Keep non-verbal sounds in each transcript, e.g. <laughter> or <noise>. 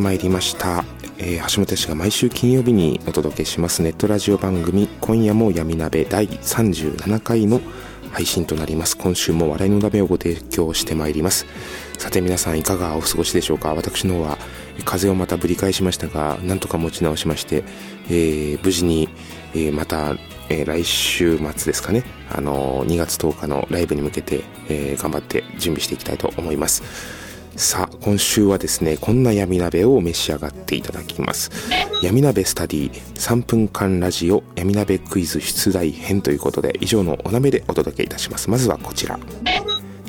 てまいりました、えー橋本氏が毎週金曜日にお届けします。ネットラジオ番組「今夜も闇鍋」第37回の配信となります。今週も笑いの鍋をご提供してまいります。さて皆さんいかがお過ごしでしょうか？私の方は風邪をまたぶり返しましたがなんとか持ち直しまして、えー無事に、えーまた、えー来週末ですかね。あのー2月10日のライブに向けて、えー頑張って準備していきたいと思います。さあ今週はですねこんな闇鍋を召し上がっていただきます。闇鍋スタディ3分間ラジオ闇鍋クイズ出題編ということで以上のお鍋でお届けいたします。まずはこちら。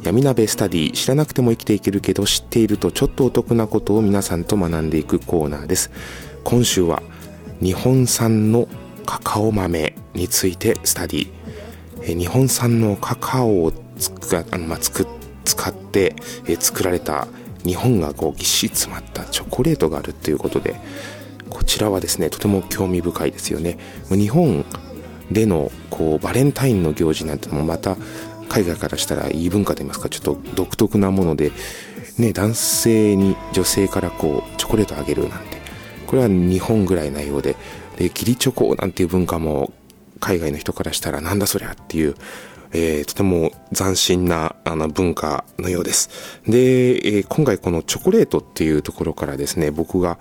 闇鍋スタディ知らなくても生きていけるけど知っているとちょっとお得なことを皆さんと学んでいくコーナーです。今週は日本産のカカオ豆についてスタディ。え日本産のカカオをつくあの、まあ、つく使って、え作られた日本がこうぎっしり詰まったチョコレートがあるということでこちらはですねとても興味深いですよね。日本でのこうバレンタインの行事なんてのもまた海外からしたらいい文化といいますかちょっと独特なもので、ね、男性に女性からこうチョコレートあげるなんて。これは日本ぐらいなようでで義理チョコなんていう文化も海外の人からしたらなんだそりゃっていう、えーとても斬新なあの文化のようです。で、えー今回このチョコレートっていうところからですね、僕が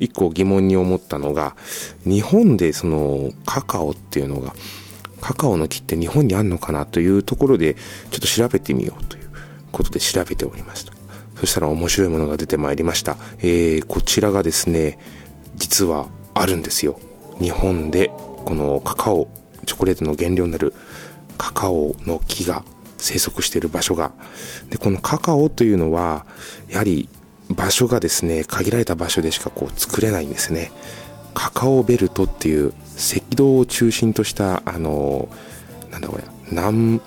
一個疑問に思ったのが、日本でそのカカオっていうのが、カカオの木って日本にあんのかなというところで、ちょっと調べてみようということで調べておりました。そしたら面白いものが出てまいりました。えーこちらがですね、実はあるんですよ。日本でこのカカオ、チョコレートの原料になるカカオの木が生息している場所が。で、このカカオというのは、やはり場所がですね、限られた場所でしかこう作れないんですね。カカオベルトっていう赤道を中心とした、あの、なんだこれ、南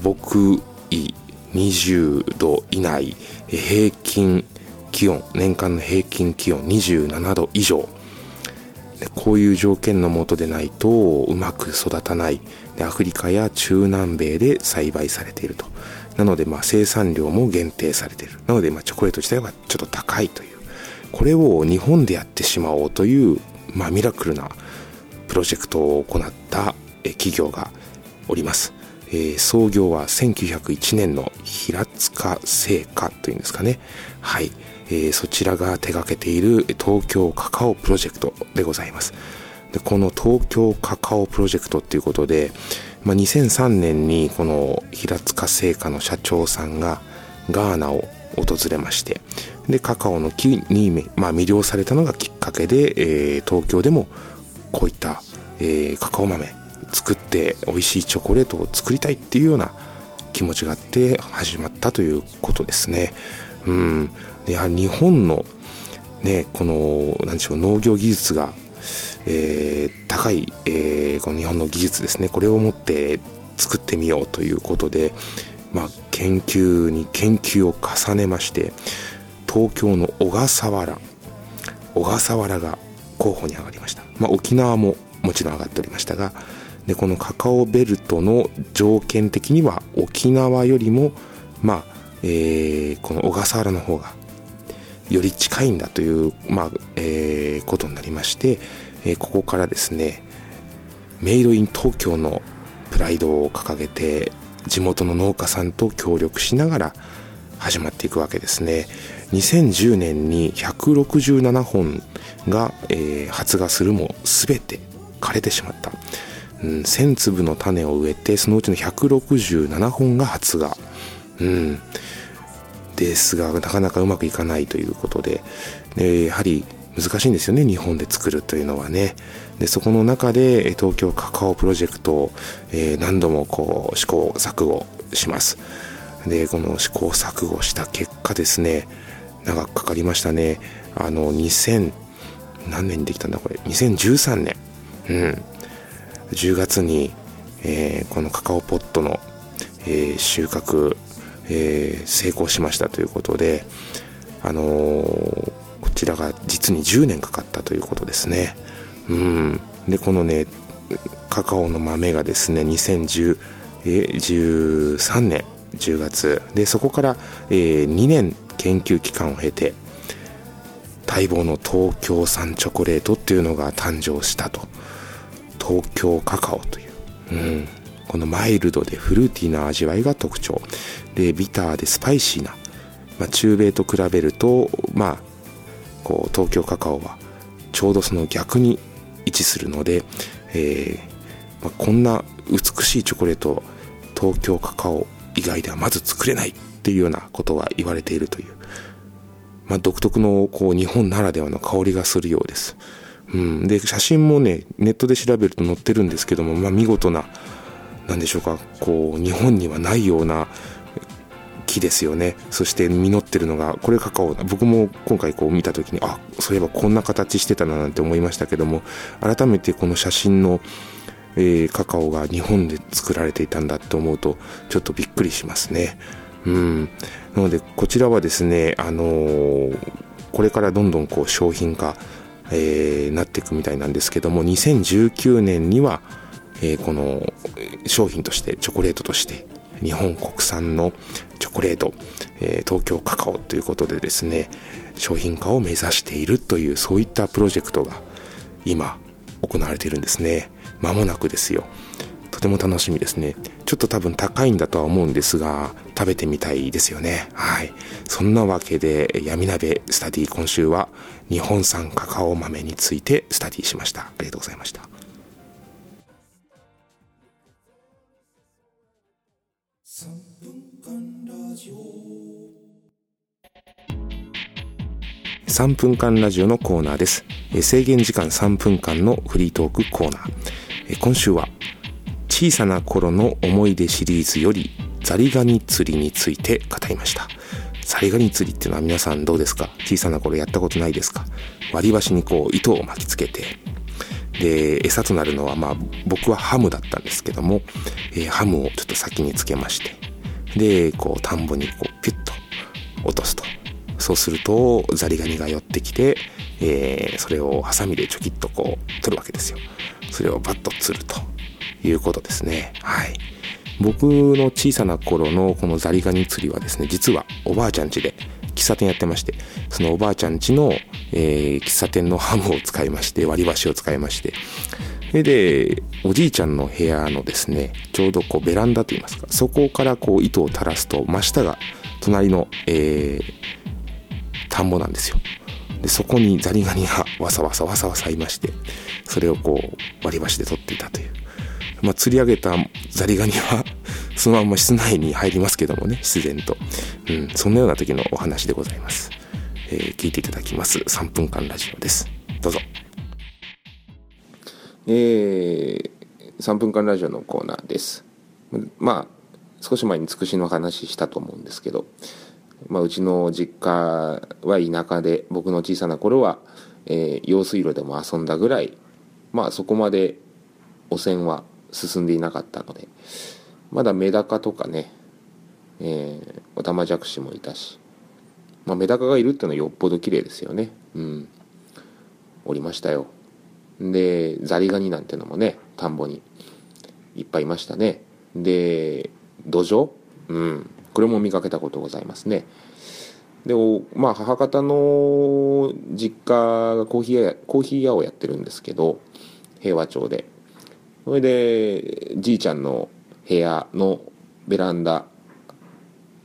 北緯20度以内、平均気温、年間の平均気温27度以上。こういう条件のもとでないとうまく育たない。アフリカや中南米で栽培されていると。なのでまあ生産量も限定されている。なのでまあチョコレート自体はちょっと高いという。これを日本でやってしまおうという、まあ、ミラクルなプロジェクトを行った企業がおります、えー創業は1901年の平塚製菓というんですかね。はい、えーそちらが手掛けている東京カカオプロジェクトでございますでこの東京カカオプロジェクトっていうことで、まあ、2003年にこの平塚製菓の社長さんがガーナを訪れましてでカカオの木に、まあ、魅了されたのがきっかけで、えー東京でもこういった、えーカカオ豆作って美味しいチョコレートを作りたいっていうような気持ちがあって始まったということですね。うん、やはり日本のねこの何でしょう農業技術が、えー高い、えーこの日本の技術ですね。これを持って作ってみようということで、まあ、研究に研究を重ねまして東京の小笠原小笠原が候補に上がりました、まあ、沖縄ももちろん上がっておりましたがでこのカカオベルトの条件的には沖縄よりもまあ、えーこの小笠原の方がより近いんだという、まあえーことになりまして、えーここからですねメイドイン東京のプライドを掲げて地元の農家さんと協力しながら始まっていくわけですね。2010年に167本が、えー発芽するも全て枯れてしまった、うん、1000粒の種を植えてそのうちの167本が発芽、うん、ですがなかなかうまくいかないということでやはり難しいんですよね日本で作るというのはね。でそこの中で東京カカオプロジェクトを、え、何度もこう試行錯誤します。でこの試行錯誤した結果ですね長くかかりましたね。あの2000何年にできたんだこれ？2013年。うん。10月に、えー、このカカオポットの、えー、収穫、えー、成功しましたということであのー、こちらが実に10年かかったということですね。うん。でこのねカカオの豆がですね2013年10月。でそこから、えー、2年研究期間を経て待望の東京産チョコレートっていうのが誕生したと。東京カカオという、うん、このマイルドでフルーティーな味わいが特徴。でビターでスパイシーな、まあ、中米と比べるとまあこう東京カカオはちょうどその逆に位置するので、えーまあ、こんな美しいチョコレート東京カカオ以外ではまず作れないっていうようなことが言われているという。まあ、独特のこう日本ならではの香りがするようです。うん、で写真もねネットで調べると載ってるんですけども、まあ、見事な何でしょうか。こう日本にはないような木ですよね。そして実ってるのがこれカカオ。僕も今回こう見た時にあそういえばこんな形してたななんて思いましたけども改めてこの写真の、えー、カカオが日本で作られていたんだって思うとちょっとびっくりしますね。うん、なのでこちらはですね、あのー、これからどんどんこう商品化、えー、なっていくみたいなんですけども2019年には、えー、この商品としてチョコレートとして日本国産のチョコレート、えー、東京カカオということでですね商品化を目指しているというそういったプロジェクトが今行われているんですね間もなくですよとても楽しみですね。ちょっと多分高いんだとは思うんですが、食べてみたいですよね。はい。そんなわけで、闇鍋スタディ今週は日本産カカオ豆についてスタディしました。ありがとうございました。3分間ラジオ3分間ラジオのコーナーです。制限時間3分間のフリートークコーナー。今週は小さな頃の思い出シリーズよりザリガニ釣りについて語りましたザリガニ釣りっていうのは皆さんどうですか？小さな頃やったことないですか？割り箸にこう糸を巻きつけてで餌となるのはまあ僕はハムだったんですけども、えー、ハムをちょっと先につけましてでこう田んぼにこうピュッと落とすとそうするとザリガニが寄ってきて、えー、それをハサミでちょきっとこう取るわけですよそれをバッと釣るということですね。はい。僕の小さな頃のこのザリガニ釣りはですね、実はおばあちゃん家で喫茶店やってまして、そのおばあちゃん家の、えー、喫茶店のハムを使いまして、割り箸を使いまして、それで、おじいちゃんの部屋のですね、ちょうどこうベランダといいますか、そこからこう糸を垂らすと、真下が隣の、えー、田んぼなんですよ。で、そこにザリガニがわさわさわさわさいまして、それをこう割り箸で取っていたという。まあ、釣り上げたザリガニはそのまま室内に入りますけどもね、自然と。うん、そんなような時のお話でございます。えー、聞いていただきます。3分間ラジオです。どうぞ。えー、3分間ラジオのコーナーです。まあ、少し前につくしの話したと思うんですけど、まあ、うちの実家は田舎で、僕の小さな頃は、えー、用水路でも遊んだぐらい、まあそこまで汚染は進んでいなかったのでまだメダカとかね、えー、オタマジャクシもいたし、まあ、メダカがいるっていうのはよっぽど綺麗ですよね。うん。おりましたよ。でザリガニなんてのもね田んぼにいっぱいいましたね。で土壌うん。これも見かけたことございますね。でまあ母方の実家がコーヒー屋コーヒー屋をやってるんですけど平和町で。それでじいちゃんの部屋のベランダ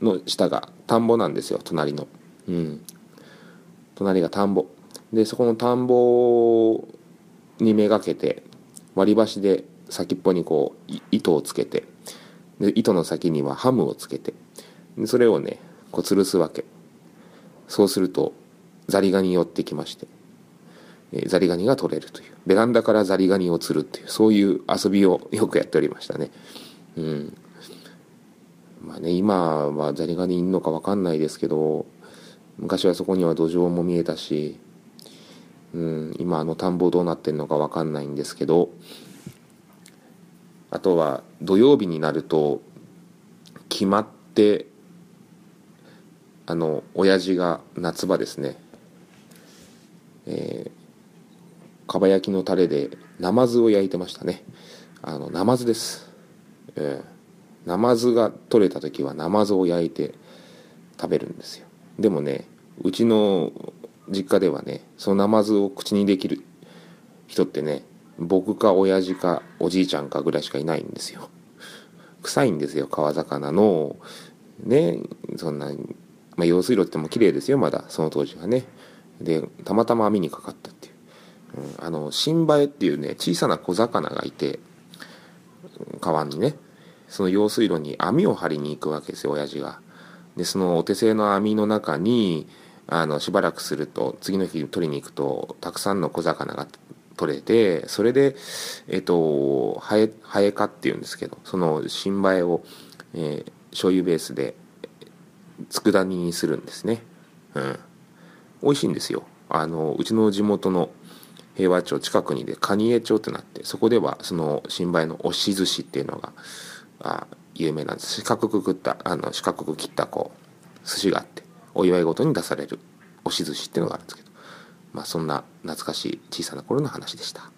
の下が田んぼなんですよ隣の。うん。隣が田んぼ。でそこの田んぼにめがけて割り箸で先っぽにこう糸をつけてで糸の先にはハムをつけてでそれをねこう吊るすわけ。そうするとザリガニ寄ってきまして、え、ザリガニが取れるという。ベランダからザリガニを釣るっていうそういう遊びをよくやっておりましたね。うん。まあね今はザリガニいんのか分かんないですけど昔はそこには土壌も見えたし、うん、今あの田んぼどうなってんのか分かんないんですけどあとは土曜日になると決まってあの親父が夏場ですね。えー、かば焼きのタレでナマズを焼いてましたね。あのナマズです、えー、ナマズが取れた時はナマズを焼いて食べるんですよ。でもねうちの実家ではねそのナマズを口にできる人ってね僕か親父かおじいちゃんかぐらいしかいないんですよ。臭いんですよ川魚の。ねそんな、まあ、用水路っても綺麗ですよまだその当時はね。でたまたま網にかかったっていう、うん、あの新映えっていうね小さな小魚がいて川にね。その用水路に網を張りに行くわけですよ親父が。でそのお手製の網の中にあのしばらくすると次の日取りに行くとたくさんの小魚が取れてそれでえっ、とハエハエ科っていうんですけどその新映えを、えー、醤油ベースで佃煮にするんですね。うん。美味しいんですよ。あのうちの地元の平和町近くにで蟹江町ってなってそこではその新米の押し寿司っていうのがあ有名なんです四角く食ったあの四角く切ったこう寿司があってお祝いごとに出される押し寿司っていうのがあるんですけどまあそんな懐かしい小さな頃の話でした。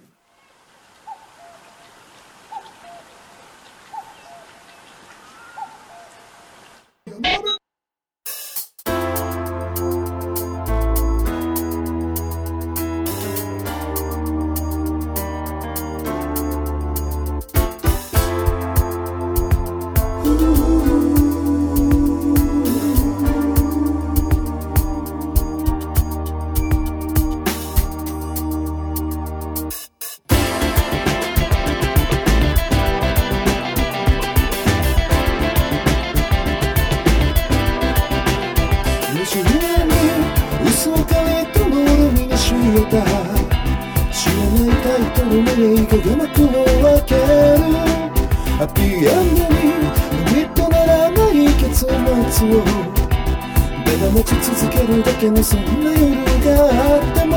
ち続けるだけのそんな夜があっても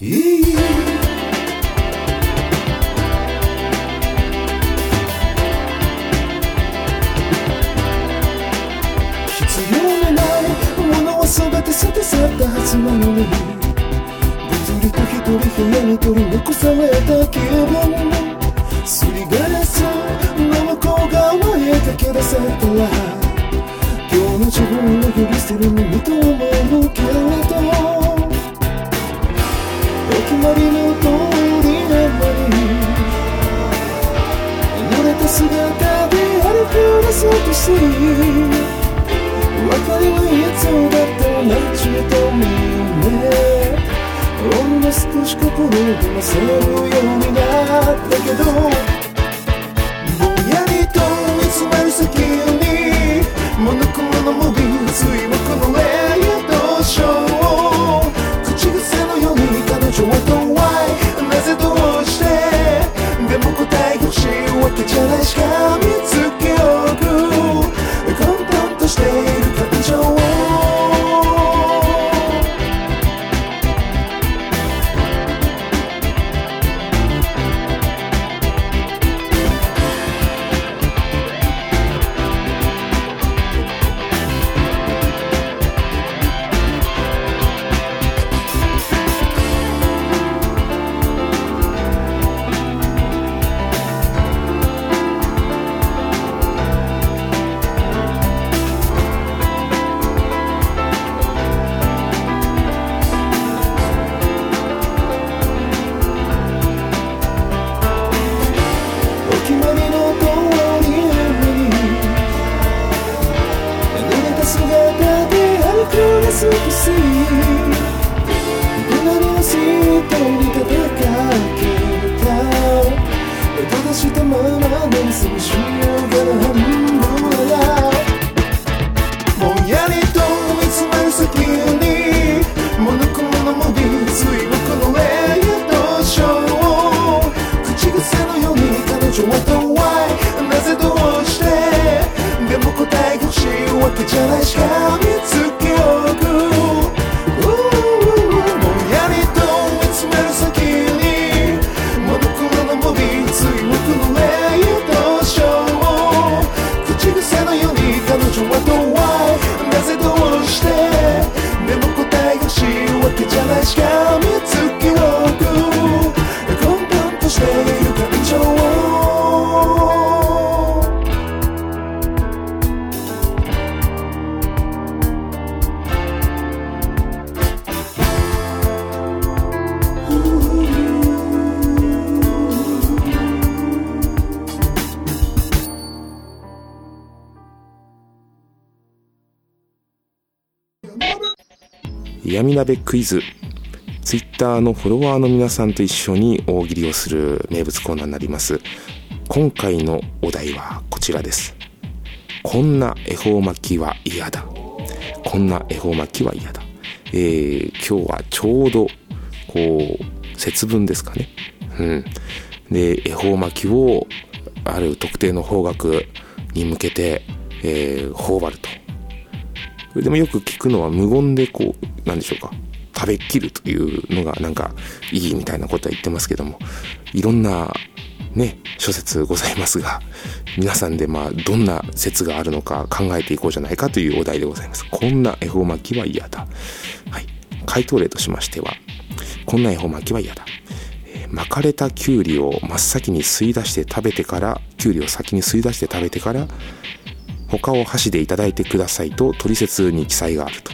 いい。必要のないものは育て捨て去ったはずなのにぐずりと一人部屋に取り残された気分すりガラスそれも認めるけれどお決まりの通りなのに濡れた姿で歩き出そうとすし別れはいつだって同じと見ねほんの少し心がませるようになったけど。ぼんやりと見つまり先に物困のムービー水のレイドショー口癖のように彼女は Don't なぜどうして？でも答え欲しいわけじゃないしか見モノクロの文字水木のレイヤーショー口癖のように彼女はど Why なぜどう。してでも答えが欲しいわけじゃないしか見つけおく。闇鍋クイズ。ツイッターのフォロワーの皆さんと一緒に大喜利をする名物コーナーになります。今回のお題はこちらです。こんな恵方巻きは嫌だ。こんな恵方巻きは嫌だ。えー、今日はちょうどこう節分ですかね。うん。で恵方巻きをある特定の方角に向けて、えー、頬張ると。でもよく聞くのは無言でこう、なんでしょうか。食べきるというのがなんかいいみたいなことは言ってますけども、いろんなね、諸説ございますが、皆さんでまあどんな説があるのか考えていこうじゃないかというお題でございます。こんな恵方巻きは嫌だ。はい。回答例としましては、こんな恵方巻きは嫌だ。巻かれたきゅうりを真っ先に吸い出して食べてから、きゅうりを先に吸い出して食べてから、他を箸でいただいてくださいと取説に記載があると。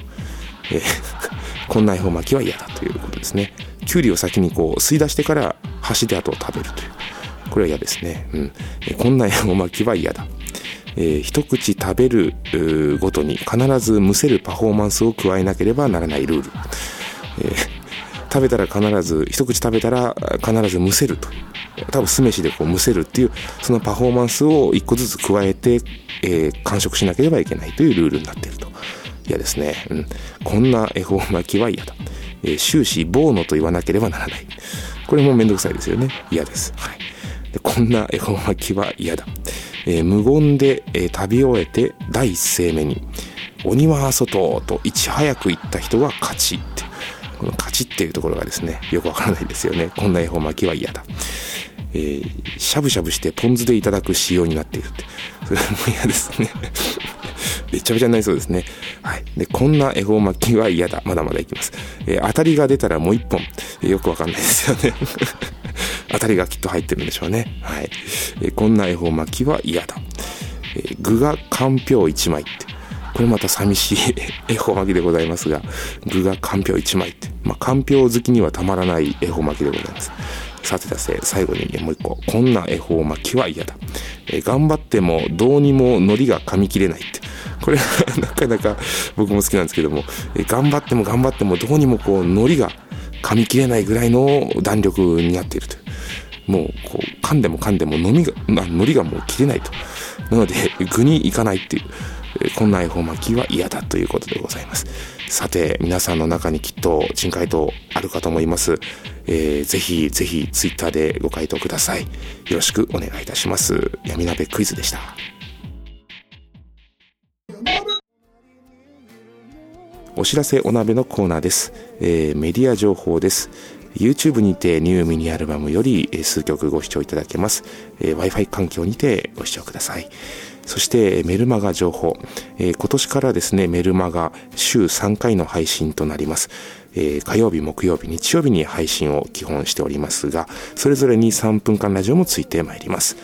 えー <laughs> こんな恵方巻きは嫌だということですね。きゅうりを先にこう吸い出してから箸で後を食べるという。これは嫌ですね。うん。えーこんな恵方巻きは嫌だ。えー一口食べるごとに必ずむせるパフォーマンスを加えなければならないルール。えー食べたら必ず、一口食べたら必ずむせると。多分酢飯でこうむせるっていう、そのパフォーマンスを一個ずつ加えて、えー完食しなければいけないというルールになっていると。嫌ですね。うん。こんな恵方巻きは嫌だ。えー終始、ボーノと言わなければならない。これもめんどくさいですよね。嫌です。はい。でこんな恵方巻きは嫌だ。えー無言で、えー食べ終えて第一声目に、鬼は外といち早く言った人が勝ちって。この勝ちっていうところがですね、よくわからないですよね。こんな恵方巻きは嫌だ。えーしゃぶしゃぶしてポン酢でいただく仕様になっているって。それも嫌ですね。<laughs> めちゃめちゃになりそうですね。はい。で、こんな恵方巻きは嫌だ。まだまだいきます。えー当たりが出たらもう一本。えーよくわかんないですよね。<laughs> 当たりがきっと入ってるんでしょうね。はい。えーこんな恵方巻きは嫌だ。え具がかんぴょう一枚って。これまた寂しい <laughs> 恵方巻きでございますが、具がかんぴょう一枚って。まあ、かんぴょう好きにはたまらない恵方巻きでございます。さてだせ、最後にねもう一個。こんな恵方巻きは嫌だ。えー頑張ってもどうにも海苔が噛み切れないって。これは <laughs> なかなか僕も好きなんですけども、えー頑張っても頑張ってもどうにもこう海苔が噛み切れないぐらいの弾力になっているという。もう、こう、噛んでも噛んでも飲みが、まあ、海苔がもう切れないと。なので、<laughs> 具に行かないっていう、えーこんな恵方巻きは嫌だということでございます。さて、皆さんの中にきっと珍回答あるかと思います。えーぜひ、ぜひ、ツイッターでご回答ください。よろしくお願いいたします。闇鍋クイズでした。お知らせお鍋のコーナーです。えーメディア情報です。YouTube にてニューミニアルバムより数曲ご視聴いただけます。えー Wi-Fi 環境にてご視聴ください。そしてメルマガ情報。えー今年からですね、メルマガ週3回の配信となります。えー火曜日、木曜日、日曜日に配信を基本しておりますが、それぞれに3分間ラジオもついてまいります。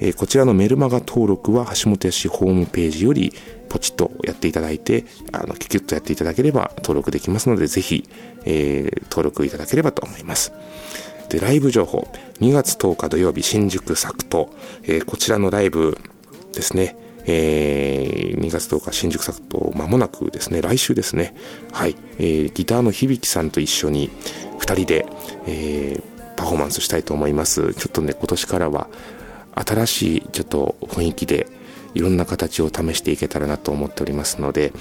えーこちらのメルマガ登録は橋本屋氏ホームページよりポチッとやっていただいて、あの、キュキュッとやっていただければ登録できますので、ぜひ、えー登録いただければと思います。で、ライブ情報。2月10日土曜日、新宿サクト。えーこちらのライブですね。えー2月10日、新宿サクト、間もなくですね、来週ですね。はい。えーギターの響さんと一緒に、2人で、えーパフォーマンスしたいと思いますちょっとね今年からは新しいちょっと雰囲気でいろんな形を試していけたらなと思っておりますので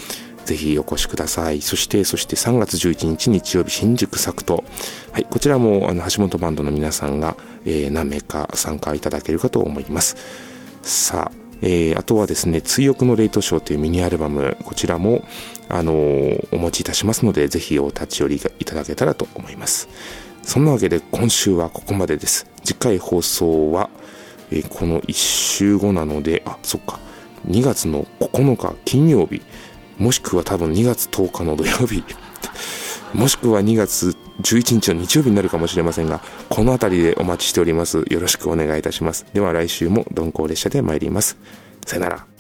ぜひお越しください。そして、そして3月11日日曜日、新宿作と、はい、こちらもあの橋本バンドの皆さんが、えー、何名か参加いただけるかと思います。さあ、えー、あとはですね、追憶のレイトショーというミニアルバム、こちらも、あのー、お持ちいたしますので、ぜひお立ち寄りいただけたらと思います。そんなわけで今週はここまでです。次回放送は、えー、この1週後なので、あ、そっか、2月の9日金曜日、もしくは多分2月10日の土曜日、<laughs> もしくは2月11日の日曜日になるかもしれませんが、この辺りでお待ちしております。よろしくお願いいたします。では来週も鈍行列車で参ります。さよなら。